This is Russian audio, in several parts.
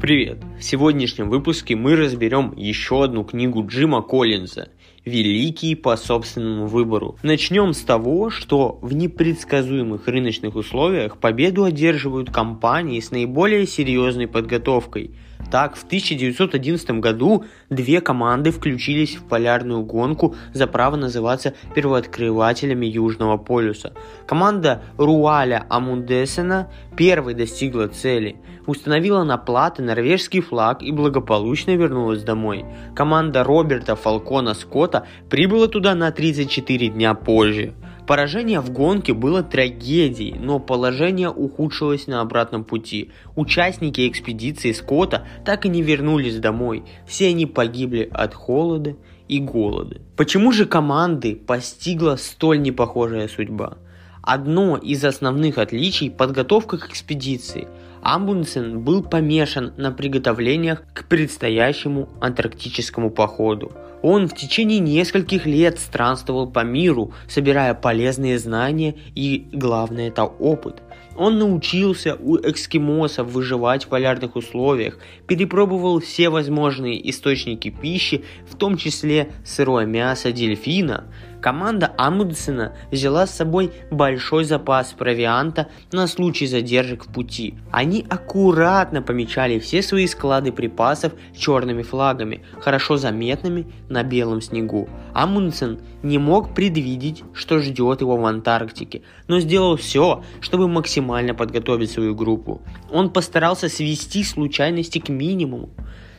Привет! В сегодняшнем выпуске мы разберем еще одну книгу Джима Коллинза «Великий по собственному выбору». Начнем с того, что в непредсказуемых рыночных условиях победу одерживают компании с наиболее серьезной подготовкой – так, в 1911 году две команды включились в полярную гонку за право называться первооткрывателями Южного полюса. Команда Руаля Амундесена первой достигла цели, установила на платы норвежский флаг и благополучно вернулась домой. Команда Роберта Фалкона Скотта прибыла туда на 34 дня позже. Поражение в гонке было трагедией, но положение ухудшилось на обратном пути. Участники экспедиции Скотта так и не вернулись домой. Все они погибли от холода и голода. Почему же команды постигла столь непохожая судьба? Одно из основных отличий – подготовка к экспедиции. Амундсен был помешан на приготовлениях к предстоящему антарктическому походу. Он в течение нескольких лет странствовал по миру, собирая полезные знания и, главное, это опыт. Он научился у эскимосов выживать в полярных условиях, перепробовал все возможные источники пищи, в том числе сырое мясо дельфина, Команда Амундсена взяла с собой большой запас провианта на случай задержек в пути. Они аккуратно помечали все свои склады припасов черными флагами, хорошо заметными на белом снегу. Амундсен не мог предвидеть, что ждет его в Антарктике, но сделал все, чтобы максимально подготовить свою группу. Он постарался свести случайности к минимуму.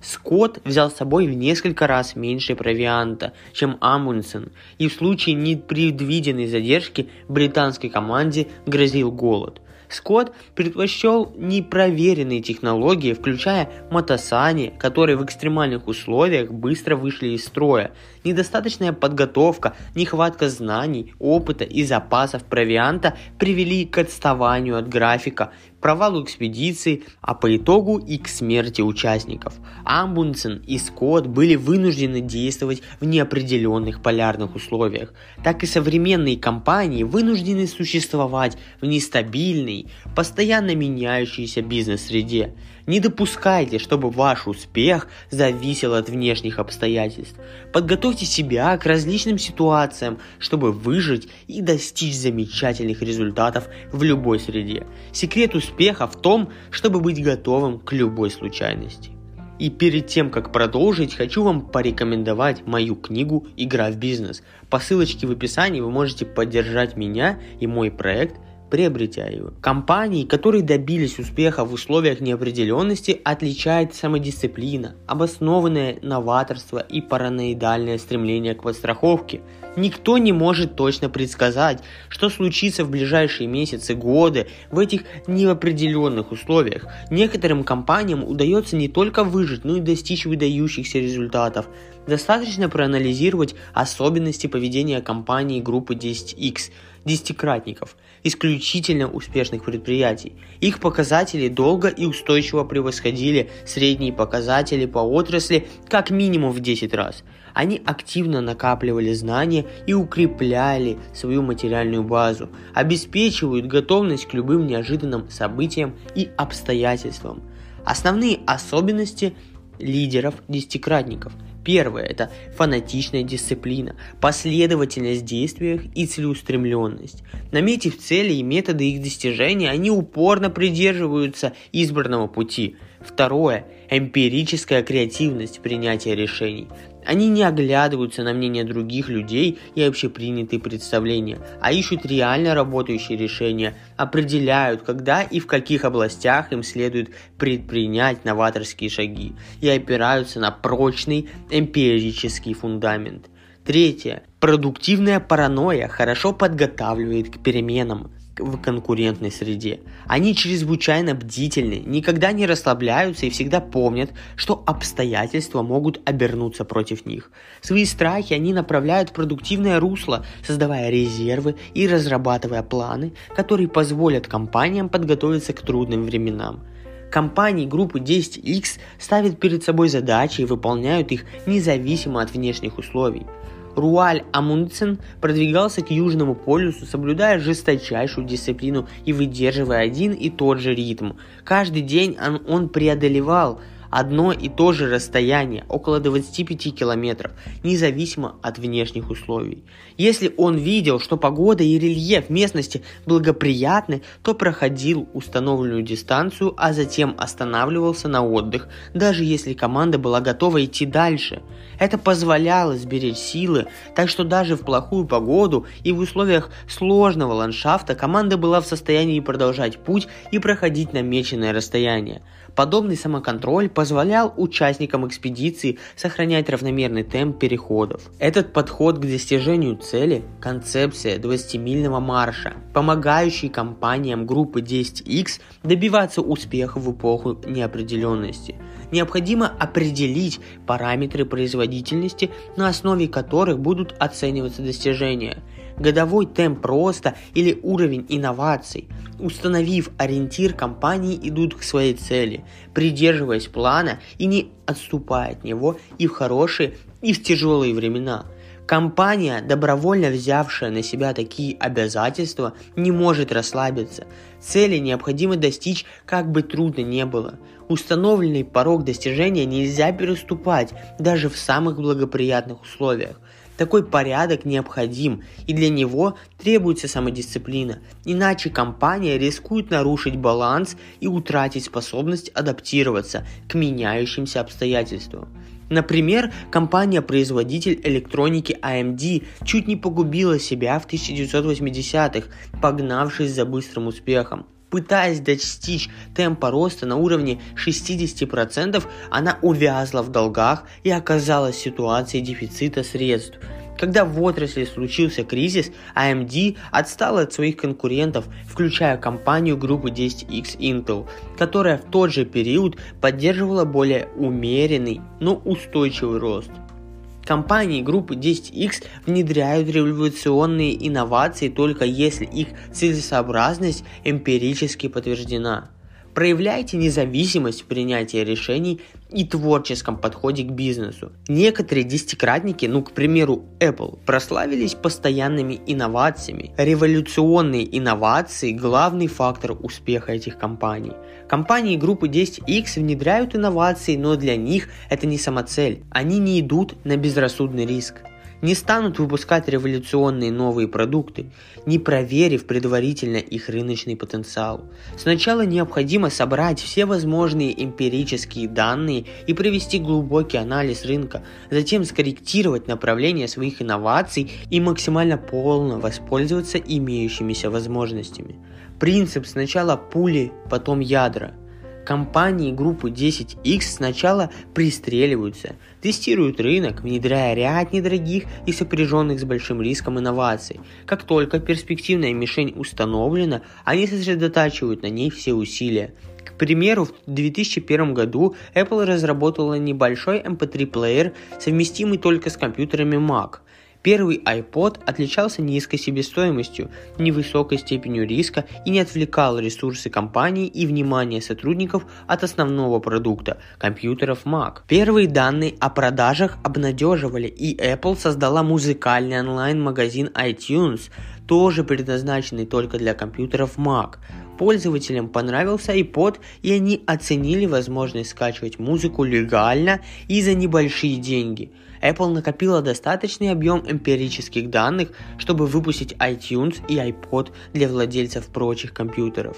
Скотт взял с собой в несколько раз меньше провианта, чем Амундсен, и в случае непредвиденной задержки британской команде грозил голод. Скотт предпочел непроверенные технологии, включая мотосани, которые в экстремальных условиях быстро вышли из строя. Недостаточная подготовка, нехватка знаний, опыта и запасов провианта привели к отставанию от графика, провалу экспедиции, а по итогу и к смерти участников. Амбунсен и Скотт были вынуждены действовать в неопределенных полярных условиях. Так и современные компании вынуждены существовать в нестабильной, постоянно меняющейся бизнес-среде. Не допускайте, чтобы ваш успех зависел от внешних обстоятельств. Подготовьте себя к различным ситуациям, чтобы выжить и достичь замечательных результатов в любой среде. Секрет успеха в том, чтобы быть готовым к любой случайности. И перед тем, как продолжить, хочу вам порекомендовать мою книгу «Игра в бизнес». По ссылочке в описании вы можете поддержать меня и мой проект приобретя его. Компании, которые добились успеха в условиях неопределенности, отличает самодисциплина, обоснованное новаторство и параноидальное стремление к подстраховке. Никто не может точно предсказать, что случится в ближайшие месяцы, годы в этих неопределенных условиях. Некоторым компаниям удается не только выжить, но и достичь выдающихся результатов. Достаточно проанализировать особенности поведения компании группы 10X, десятикратников, исключительно успешных предприятий. Их показатели долго и устойчиво превосходили средние показатели по отрасли как минимум в 10 раз. Они активно накапливали знания и укрепляли свою материальную базу, обеспечивают готовность к любым неожиданным событиям и обстоятельствам. Основные особенности лидеров десятикратников – Первое – это фанатичная дисциплина, последовательность в действиях и целеустремленность. Наметив цели и методы их достижения, они упорно придерживаются избранного пути. Второе – эмпирическая креативность принятия решений. Они не оглядываются на мнение других людей и общепринятые представления, а ищут реально работающие решения, определяют, когда и в каких областях им следует предпринять новаторские шаги и опираются на прочный эмпирический фундамент. Третье. Продуктивная паранойя хорошо подготавливает к переменам в конкурентной среде. Они чрезвычайно бдительны, никогда не расслабляются и всегда помнят, что обстоятельства могут обернуться против них. Свои страхи они направляют в продуктивное русло, создавая резервы и разрабатывая планы, которые позволят компаниям подготовиться к трудным временам. Компании группы 10X ставят перед собой задачи и выполняют их независимо от внешних условий. Руаль Амундсен продвигался к Южному полюсу, соблюдая жесточайшую дисциплину и выдерживая один и тот же ритм. Каждый день он, он преодолевал одно и то же расстояние, около 25 километров, независимо от внешних условий. Если он видел, что погода и рельеф местности благоприятны, то проходил установленную дистанцию, а затем останавливался на отдых, даже если команда была готова идти дальше. Это позволяло сберечь силы, так что даже в плохую погоду и в условиях сложного ландшафта команда была в состоянии продолжать путь и проходить намеченное расстояние. Подобный самоконтроль позволял участникам экспедиции сохранять равномерный темп переходов. Этот подход к достижению цели – концепция 20-мильного марша, помогающий компаниям группы 10X добиваться успеха в эпоху неопределенности. Необходимо определить параметры производительности, на основе которых будут оцениваться достижения – годовой темп роста или уровень инноваций. Установив ориентир, компании идут к своей цели, придерживаясь плана и не отступая от него и в хорошие, и в тяжелые времена. Компания, добровольно взявшая на себя такие обязательства, не может расслабиться. Цели необходимо достичь, как бы трудно не было. Установленный порог достижения нельзя переступать даже в самых благоприятных условиях. Такой порядок необходим, и для него требуется самодисциплина, иначе компания рискует нарушить баланс и утратить способность адаптироваться к меняющимся обстоятельствам. Например, компания-производитель электроники AMD чуть не погубила себя в 1980-х, погнавшись за быстрым успехом. Пытаясь достичь темпа роста на уровне 60%, она увязла в долгах и оказалась в ситуации дефицита средств. Когда в отрасли случился кризис, AMD отстала от своих конкурентов, включая компанию группы 10X Intel, которая в тот же период поддерживала более умеренный, но устойчивый рост. Компании группы 10X внедряют революционные инновации только если их целесообразность эмпирически подтверждена. Проявляйте независимость в принятии решений и творческом подходе к бизнесу. Некоторые десятикратники, ну, к примеру, Apple, прославились постоянными инновациями. Революционные инновации – главный фактор успеха этих компаний. Компании группы 10X внедряют инновации, но для них это не самоцель. Они не идут на безрассудный риск не станут выпускать революционные новые продукты, не проверив предварительно их рыночный потенциал. Сначала необходимо собрать все возможные эмпирические данные и провести глубокий анализ рынка, затем скорректировать направление своих инноваций и максимально полно воспользоваться имеющимися возможностями. Принцип сначала пули, потом ядра – Компании группы 10X сначала пристреливаются, тестируют рынок, внедряя ряд недорогих и сопряженных с большим риском инноваций. Как только перспективная мишень установлена, они сосредотачивают на ней все усилия. К примеру, в 2001 году Apple разработала небольшой MP3-плеер, совместимый только с компьютерами Mac – Первый iPod отличался низкой себестоимостью, невысокой степенью риска и не отвлекал ресурсы компании и внимание сотрудников от основного продукта – компьютеров Mac. Первые данные о продажах обнадеживали, и Apple создала музыкальный онлайн-магазин iTunes, тоже предназначенный только для компьютеров Mac. Пользователям понравился iPod, и они оценили возможность скачивать музыку легально и за небольшие деньги – Apple накопила достаточный объем эмпирических данных, чтобы выпустить iTunes и iPod для владельцев прочих компьютеров.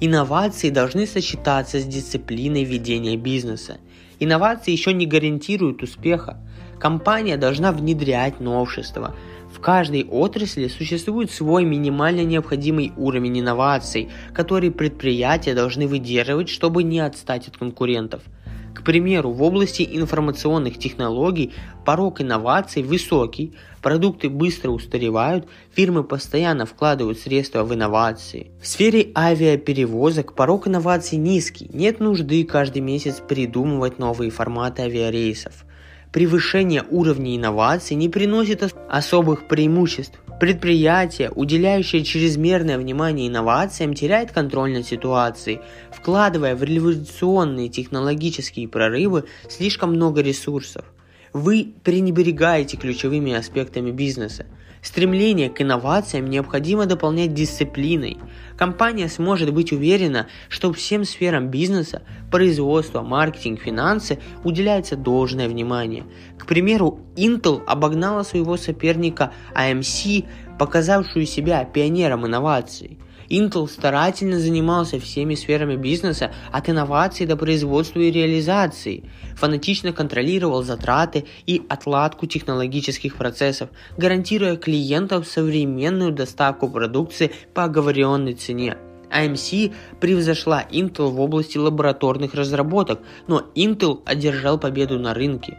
Инновации должны сочетаться с дисциплиной ведения бизнеса. Инновации еще не гарантируют успеха. Компания должна внедрять новшества. В каждой отрасли существует свой минимально необходимый уровень инноваций, который предприятия должны выдерживать, чтобы не отстать от конкурентов – к примеру, в области информационных технологий порог инноваций высокий, продукты быстро устаревают, фирмы постоянно вкладывают средства в инновации. В сфере авиаперевозок порог инноваций низкий, нет нужды каждый месяц придумывать новые форматы авиарейсов. Превышение уровня инноваций не приносит особых преимуществ. Предприятие, уделяющее чрезмерное внимание инновациям, теряет контроль над ситуацией, вкладывая в революционные технологические прорывы слишком много ресурсов. вы пренебрегаете ключевыми аспектами бизнеса. Стремление к инновациям необходимо дополнять дисциплиной. Компания сможет быть уверена, что всем сферам бизнеса, производства, маркетинг, финансы уделяется должное внимание. К примеру, Intel обогнала своего соперника AMC, показавшую себя пионером инноваций. Intel старательно занимался всеми сферами бизнеса, от инноваций до производства и реализации, фанатично контролировал затраты и отладку технологических процессов, гарантируя клиентам современную доставку продукции по оговоренной цене. AMC превзошла Intel в области лабораторных разработок, но Intel одержал победу на рынке.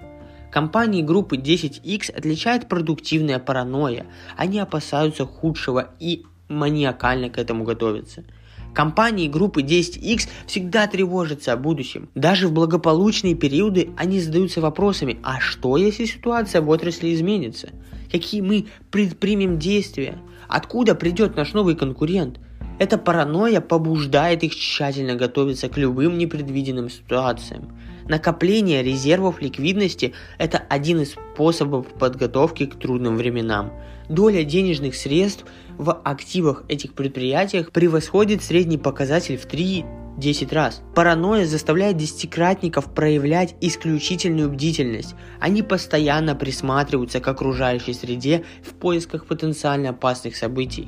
Компании группы 10X отличает продуктивная паранойя. Они опасаются худшего и маниакально к этому готовятся. Компании группы 10X всегда тревожатся о будущем. Даже в благополучные периоды они задаются вопросами, а что если ситуация в отрасли изменится? Какие мы предпримем действия? Откуда придет наш новый конкурент? Эта паранойя побуждает их тщательно готовиться к любым непредвиденным ситуациям. Накопление резервов ликвидности – это один из способов подготовки к трудным временам. Доля денежных средств в активах этих предприятиях превосходит средний показатель в 3 10 раз. Паранойя заставляет десятикратников проявлять исключительную бдительность. Они постоянно присматриваются к окружающей среде в поисках потенциально опасных событий.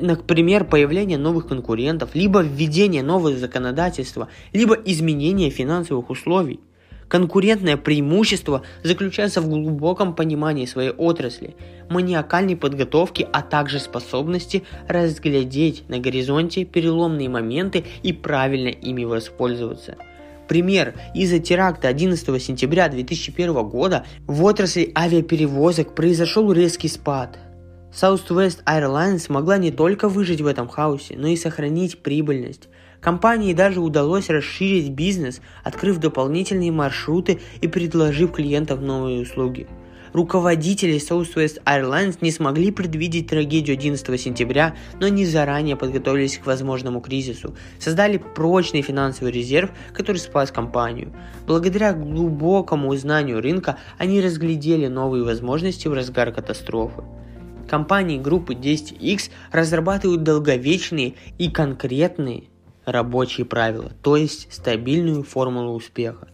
Например, появление новых конкурентов, либо введение нового законодательства, либо изменение финансовых условий. Конкурентное преимущество заключается в глубоком понимании своей отрасли, маниакальной подготовке, а также способности разглядеть на горизонте переломные моменты и правильно ими воспользоваться. Пример. Из-за теракта 11 сентября 2001 года в отрасли авиаперевозок произошел резкий спад. Southwest Airlines могла не только выжить в этом хаосе, но и сохранить прибыльность. Компании даже удалось расширить бизнес, открыв дополнительные маршруты и предложив клиентам новые услуги. Руководители Southwest Airlines не смогли предвидеть трагедию 11 сентября, но они заранее подготовились к возможному кризису, создали прочный финансовый резерв, который спас компанию. Благодаря глубокому знанию рынка они разглядели новые возможности в разгар катастрофы. Компании группы 10X разрабатывают долговечные и конкретные рабочие правила, то есть стабильную формулу успеха.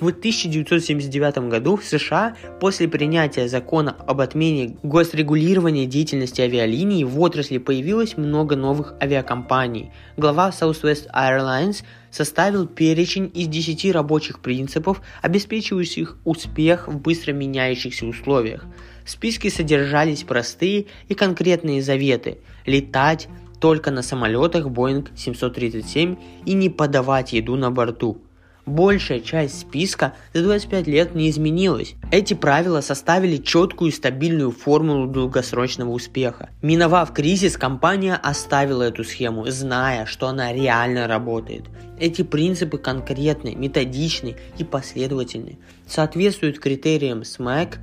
В 1979 году в США после принятия закона об отмене госрегулирования деятельности авиалиний в отрасли появилось много новых авиакомпаний. Глава Southwest Airlines составил перечень из 10 рабочих принципов, обеспечивающих успех в быстро меняющихся условиях. В списке содержались простые и конкретные заветы – летать, только на самолетах Boeing 737 и не подавать еду на борту. Большая часть списка за 25 лет не изменилась. Эти правила составили четкую и стабильную формулу долгосрочного успеха. Миновав кризис, компания оставила эту схему, зная, что она реально работает. Эти принципы конкретны, методичны и последовательны, соответствуют критериям SMAC,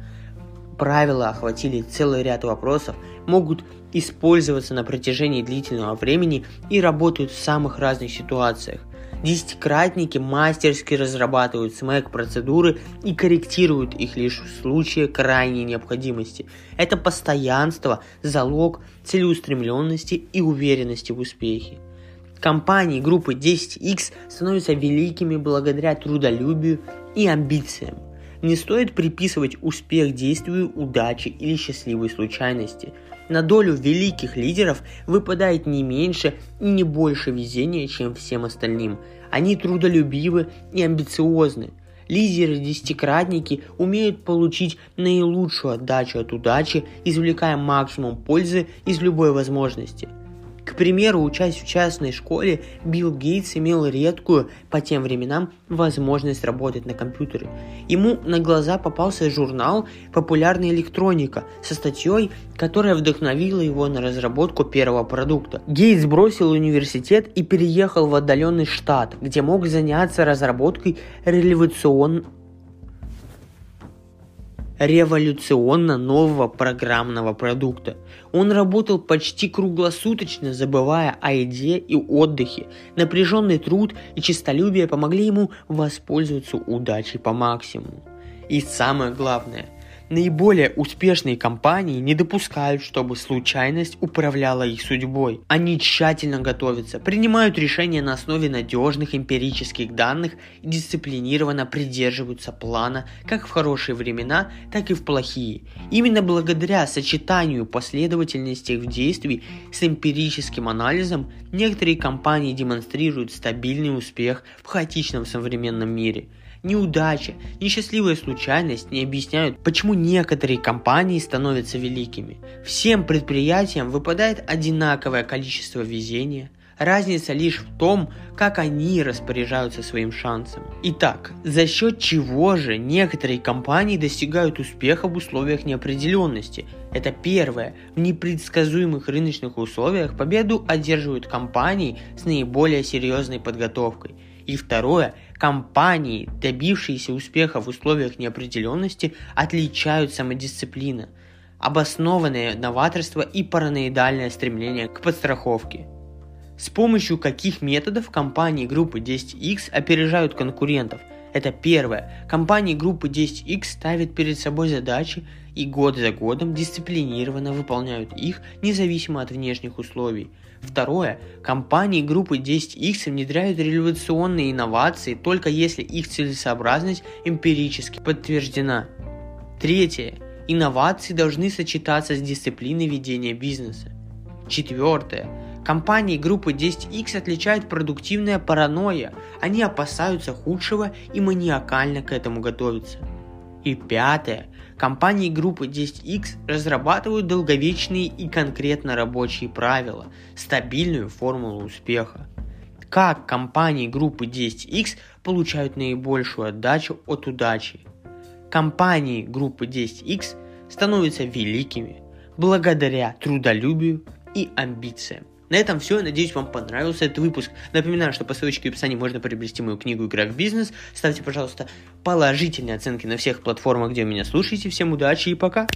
правила охватили целый ряд вопросов, могут использоваться на протяжении длительного времени и работают в самых разных ситуациях. Десятикратники мастерски разрабатывают смэк процедуры и корректируют их лишь в случае крайней необходимости. Это постоянство – залог целеустремленности и уверенности в успехе. Компании группы 10X становятся великими благодаря трудолюбию и амбициям. Не стоит приписывать успех действию удачи или счастливой случайности. На долю великих лидеров выпадает не меньше и не больше везения, чем всем остальным. Они трудолюбивы и амбициозны. Лидеры-десятикратники умеют получить наилучшую отдачу от удачи, извлекая максимум пользы из любой возможности – к примеру, учась в частной школе, Билл Гейтс имел редкую по тем временам возможность работать на компьютере. Ему на глаза попался журнал «Популярная электроника» со статьей, которая вдохновила его на разработку первого продукта. Гейтс бросил университет и переехал в отдаленный штат, где мог заняться разработкой революцион революционно нового программного продукта. Он работал почти круглосуточно, забывая о еде и отдыхе. Напряженный труд и честолюбие помогли ему воспользоваться удачей по максимуму. И самое главное, Наиболее успешные компании не допускают, чтобы случайность управляла их судьбой. Они тщательно готовятся, принимают решения на основе надежных эмпирических данных и дисциплинированно придерживаются плана как в хорошие времена, так и в плохие. Именно благодаря сочетанию последовательности их действий с эмпирическим анализом некоторые компании демонстрируют стабильный успех в хаотичном современном мире – неудача, несчастливая случайность не объясняют, почему некоторые компании становятся великими. Всем предприятиям выпадает одинаковое количество везения, Разница лишь в том, как они распоряжаются своим шансом. Итак, за счет чего же некоторые компании достигают успеха в условиях неопределенности? Это первое. В непредсказуемых рыночных условиях победу одерживают компании с наиболее серьезной подготовкой. И второе, компании, добившиеся успеха в условиях неопределенности, отличают самодисциплина, обоснованное новаторство и параноидальное стремление к подстраховке. С помощью каких методов компании группы 10X опережают конкурентов? Это первое. Компании группы 10X ставят перед собой задачи и год за годом дисциплинированно выполняют их независимо от внешних условий. Второе. Компании группы 10X внедряют революционные инновации только если их целесообразность эмпирически подтверждена. Третье. Инновации должны сочетаться с дисциплиной ведения бизнеса. Четвертое. Компании группы 10X отличает продуктивная паранойя. Они опасаются худшего и маниакально к этому готовятся. И пятое. Компании группы 10X разрабатывают долговечные и конкретно рабочие правила, стабильную формулу успеха. Как компании группы 10X получают наибольшую отдачу от удачи? Компании группы 10X становятся великими благодаря трудолюбию и амбициям. На этом все. Надеюсь, вам понравился этот выпуск. Напоминаю, что по ссылочке в описании можно приобрести мою книгу «Игра в бизнес». Ставьте, пожалуйста, положительные оценки на всех платформах, где меня слушаете. Всем удачи и пока!